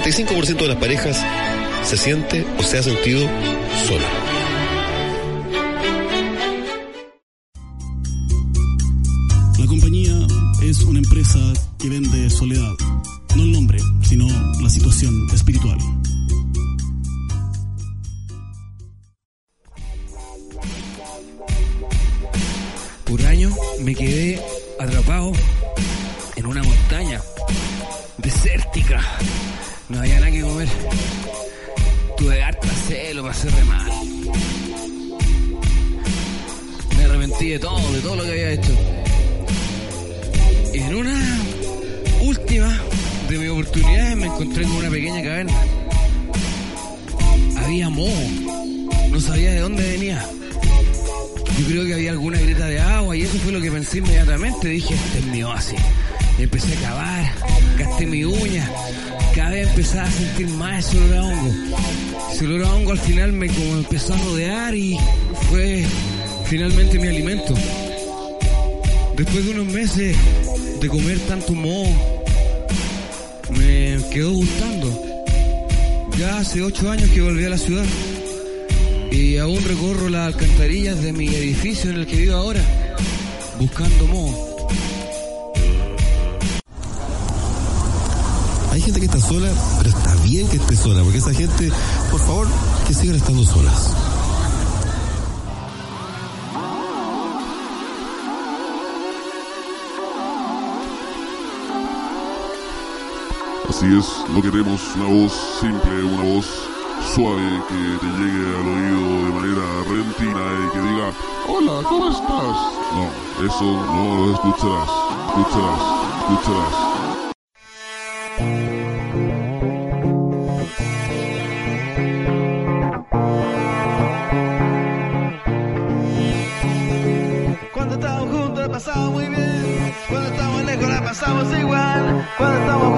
45% de las parejas se siente o se ha sentido sola. La compañía es una empresa que vende soledad, no el nombre, sino la situación espiritual. Por año me quedé atrapado en una montaña desértica. No había nada que comer. Tuve harta celo, pasé re mal. Me arrepentí de todo, de todo lo que había hecho. Y en una última de mis oportunidades me encontré con una pequeña caverna. Había moho. No sabía de dónde venía. Yo creo que había alguna grieta de agua y eso fue lo que pensé inmediatamente. Dije, este es mi oasis. Empecé a cavar, gasté mi uña. Cada vez empezaba a sentir más ese olor a hongo. Ese olor a hongo al final me como empezó a rodear y fue finalmente mi alimento. Después de unos meses de comer tanto moho, me quedó gustando. Ya hace ocho años que volví a la ciudad y aún recorro las alcantarillas de mi edificio en el que vivo ahora, buscando moho. Gente que está sola, pero está bien que esté sola, porque esa gente, por favor, que sigan estando solas. Así es, no queremos una voz simple, una voz suave que te llegue al oído de manera repentina y que diga, hola, ¿cómo estás? No, eso no lo escucharás, escucharás, escucharás. Quando estamos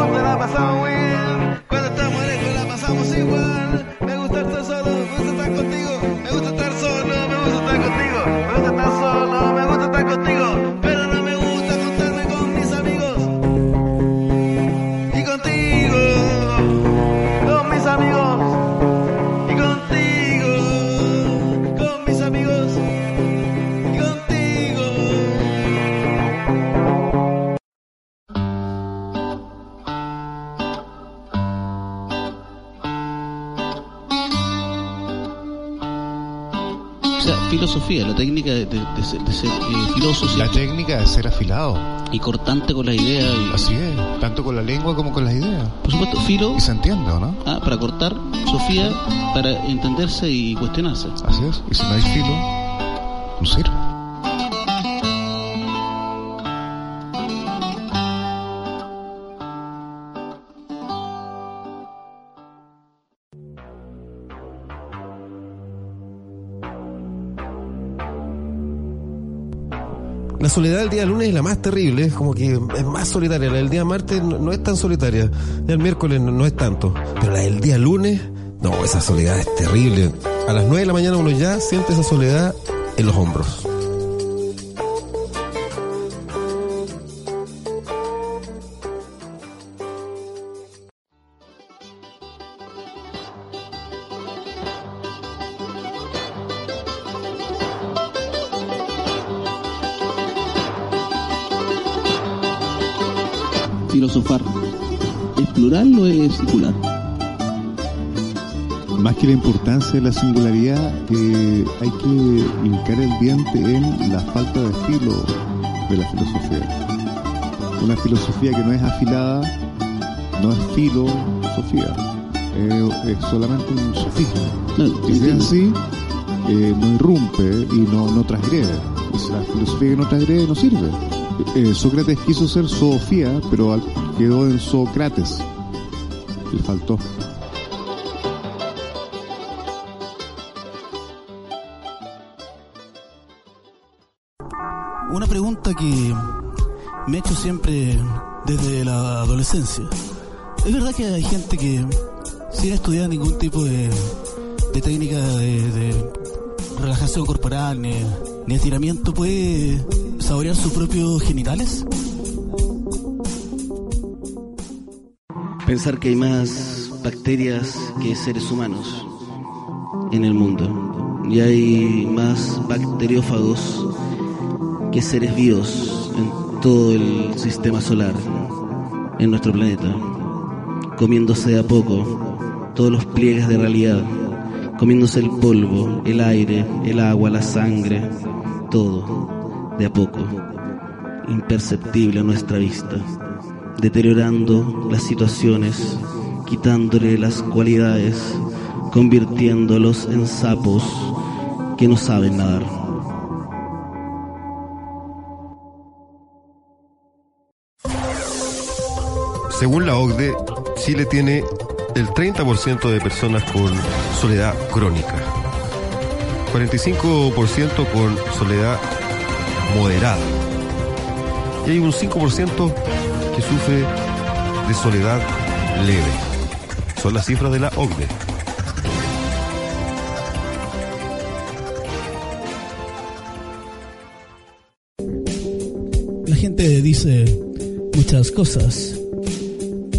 filosofía, la técnica de, de- de ser, de ser, eh, filósofo La técnica de ser afilado. y cortante con las ideas. y- Así es, tanto con la lengua como con las ideas. por supuesto, filo Y se entiende, ¿o no? ah, para cortar, Sofía para entenderse y cuestionarse. Así es. Y si no hay filo, no sirve. La soledad del día lunes es la más terrible, es como que es más solitaria. La del día martes no, es tan solitaria. Ya el miércoles no, no es tanto. Pero la del día lunes, no, esa soledad es terrible. A las 9 de la mañana uno ya siente esa soledad en los hombros. Filosofar, ¿es plural o es singular? Más que la importancia de la singularidad, eh, hay que hincar el diente en la falta de estilo de la filosofía. Una filosofía que no es afilada no es filosofía, eh, es solamente un sofismo. Claro, Y es así, eh, no irrumpe y no, no transgrede. Y si la filosofía que no transgrede no sirve. Eh, Sócrates quiso ser Sofía, pero quedó en Sócrates. Le faltó. Una pregunta que me he hecho siempre desde la adolescencia. ¿Es verdad que hay gente que sin estudiar ningún tipo de, de técnica de, de relajación corporal ni, ni estiramiento puede saborear sus propios genitales? Pensar que hay más bacterias que seres humanos en el mundo. Y hay más bacteriófagos que seres vivos en todo el sistema solar, en nuestro planeta, comiéndose de a poco todos los pliegues de realidad, comiéndose el polvo, el aire, el agua, la sangre, todo, de a poco, imperceptible a nuestra vista, deteriorando las situaciones, quitándole las cualidades, convirtiéndolos en sapos que no saben nadar. Según la OCDE, Chile tiene el 30% de personas con soledad crónica, 45% con soledad moderada y hay un 5% que sufre de soledad leve. Son las cifras de la OCDE. La gente dice muchas cosas.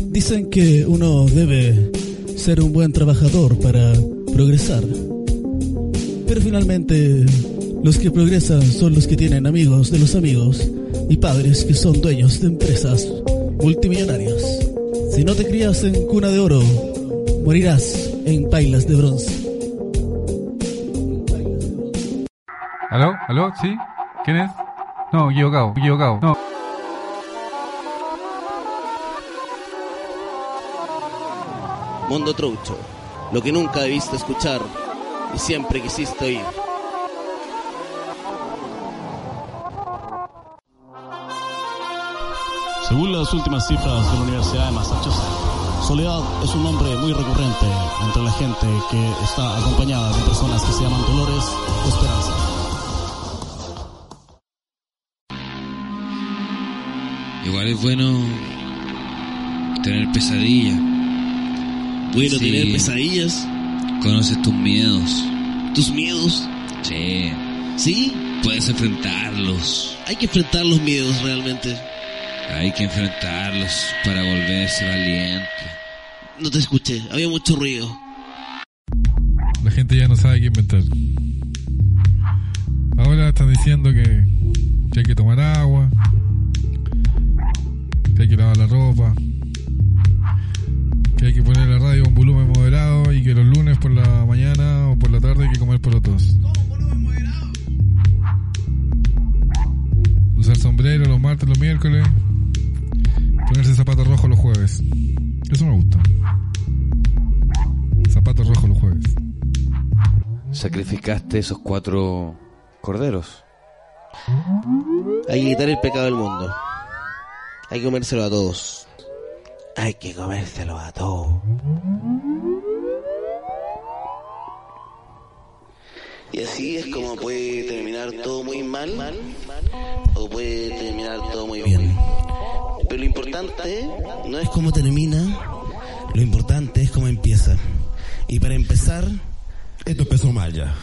Dicen que uno debe ser un buen trabajador para progresar. Pero finalmente, los que progresan son los que tienen amigos de los amigos y padres que son dueños de empresas multimillonarias. Si no te crías en cuna de oro, morirás en pailas de bronce. ¿Aló? ¿Aló? ¿Sí? ¿Quién es? No, equivocado, equivocado. No. Mundo Troucho, lo que nunca debiste escuchar y siempre quisiste oír. Según las últimas cifras de la Universidad de Massachusetts, soledad es un nombre muy recurrente entre la gente que está acompañada de personas que se llaman Dolores o Esperanza. Igual es bueno tener pesadillas. Bueno, Sí. tener pesadillas, Conoces tus miedos. tus miedos. Sí. Sí, Puedes enfrentarlos. hay que enfrentar los miedos realmente. Hay que enfrentarlos para volverse valiente. No te escuché, había mucho ruido. La gente ya no sabe qué inventar. Ahora están diciendo que, que hay que tomar agua, que hay que lavar la ropa, Eso me gusta. Zapatos rojos los jueves. Sacrificaste esos cuatro corderos. Hay que quitar el pecado del mundo. Hay que comérselo a todos. Hay que comérselo a todos. Y así es como puede terminar todo muy mal o puede terminar todo muy bien. Pero lo importante no es cómo termina, lo importante es cómo empieza. Y para empezar, Esto empezó mal ya.